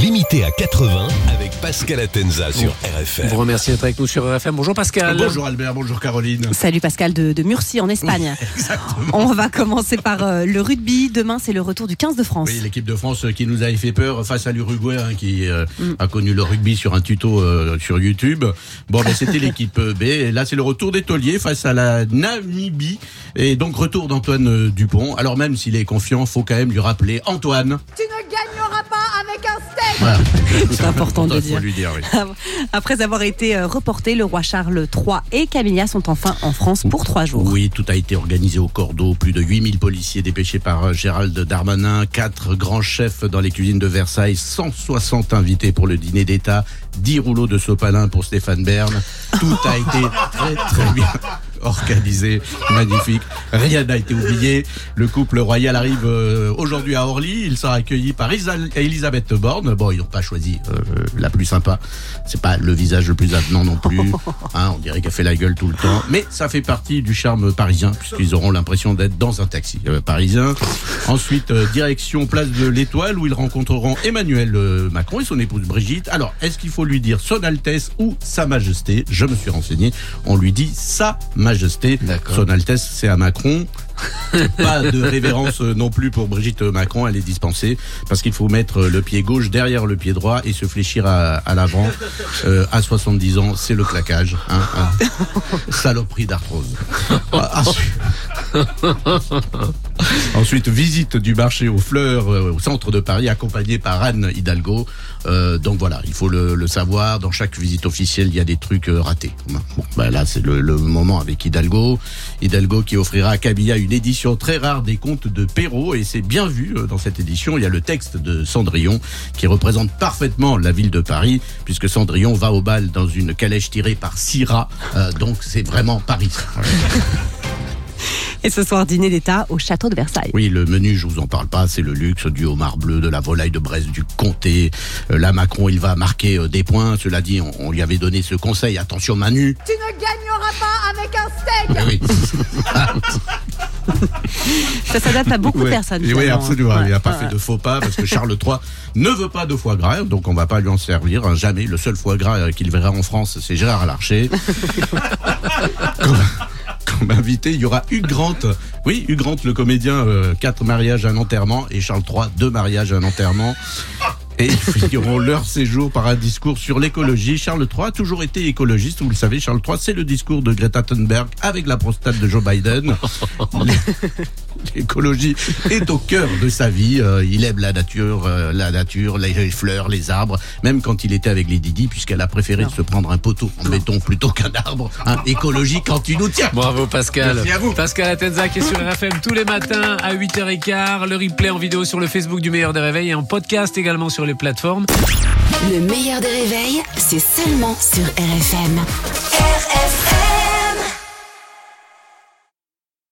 Limité à 80 avec Pascal Atenza sur RFM. Vous remercie d'être avec nous sur RFM. Bonjour Pascal. Bonjour Albert, bonjour Caroline. Salut Pascal de, de Murcie en Espagne. On va commencer par euh, le rugby. Demain, c'est le retour du 15 de France. Oui, l'équipe de France qui nous avait fait peur face à l'Uruguay, hein, qui euh, Mm. a connu le rugby sur un tuto euh, sur YouTube. Bon, ben, c'était l'équipe B. Et là, c'est le retour des Tauliers face à la Namibie. Et donc, retour d'Antoine euh, Dupont. Alors, même s'il est confiant, faut quand même lui rappeler Antoine. Tu avec un steak Voilà. C'est important de dire. lui dire, oui. Après avoir été euh, reporté, le roi Charles III et Camilla sont enfin en France pour trois jours. Oui, tout a été organisé au cordeau. Plus de 8000 policiers dépêchés par euh, Gérald Darmanin, quatre grands chefs dans les cuisines de Versailles, 160 invités pour le dîner d'État, 10 rouleaux de sopalin pour Stéphane Bern. Tout a été très très bien organisé, magnifique. Rien n'a été oublié. Le couple royal arrive euh, aujourd'hui à Orly. Il sera accueilli par Isa- Elisabeth Borne. Bon, ils n'ont pas choisi euh, la plus sympa. C'est pas le visage le plus avenant non plus. Hein, on dirait qu'elle fait la gueule tout le temps. Mais ça fait partie du charme parisien, puisqu'ils auront l'impression d'être dans un taxi euh, parisien. Ensuite, euh, direction place de l'Étoile, où ils rencontreront Emmanuel Macron et son épouse Brigitte. Alors, est-ce qu'il faut lui dire Son Altesse ou Sa Majesté? Je me suis renseigné. On lui dit Sa Majesté. D'accord. Son Altesse, c'est à Macron. Pas de révérence euh, non plus pour Brigitte Macron, elle est dispensée parce qu'il faut mettre le pied gauche derrière le pied droit et se fléchir à, à l'avant. Euh, à 70 ans, c'est le claquage. Hein, hein. Saloperie d'arthrose. Ensuite, visite du marché aux fleurs euh, au centre de Paris, accompagné par Anne Hidalgo. Euh, donc voilà, il faut le, le savoir. Dans chaque visite officielle, il y a des trucs euh, ratés. Bon, bah là, c'est le, le moment avec Hidalgo. Hidalgo qui offrira à Kabila une édition très rare des contes de Perrault. Et c'est bien vu euh, dans cette édition. Il y a le texte de Cendrillon qui représente parfaitement la ville de Paris, puisque Cendrillon va au bal dans une calèche tirée par rats. Euh, donc c'est vraiment Paris. Et ce soir, dîner d'État au château de Versailles. Oui, le menu, je vous en parle pas, c'est le luxe du homard bleu, de la volaille de Brest, du comté. Euh, là, Macron, il va marquer euh, des points. Cela dit, on, on lui avait donné ce conseil. Attention, Manu. Tu ne gagneras pas avec un steak Oui, Ça s'adapte à beaucoup de Ouais. personnes. Et oui, absolument. Ouais. Il n'a pas Ouais. fait de faux pas parce que Charles III ne veut pas de foie gras, donc on va pas lui en servir. hein, jamais. Le seul foie gras euh, qu'il verra en France, c'est Gérard Larcher. il y aura Hugh Grant. Oui, Hugh Grant, le comédien, euh, quatre mariages, un enterrement, et Charles III, deux mariages, un enterrement. Et ils finiront leur séjour par un discours sur l'écologie. Charles III a toujours été écologiste, vous le savez. Charles III, c'est le discours de Greta Thunberg avec la prostate de Joe Biden. L'écologie est au cœur de sa vie. Euh, il aime la nature, euh, la nature, les fleurs, les arbres. Même quand il était avec les Didi, puisqu'elle a préféré se prendre un poteau en béton plutôt qu'un arbre. Hein, écologie quand tu nous tiens. Bravo Pascal. Merci à vous. Pascal Atenza qui est sur RFM tous les matins à 8h15. Le replay en vidéo sur le Facebook du meilleur des réveils et en podcast également sur Le meilleur des réveils, c'est seulement sur RFM. RFM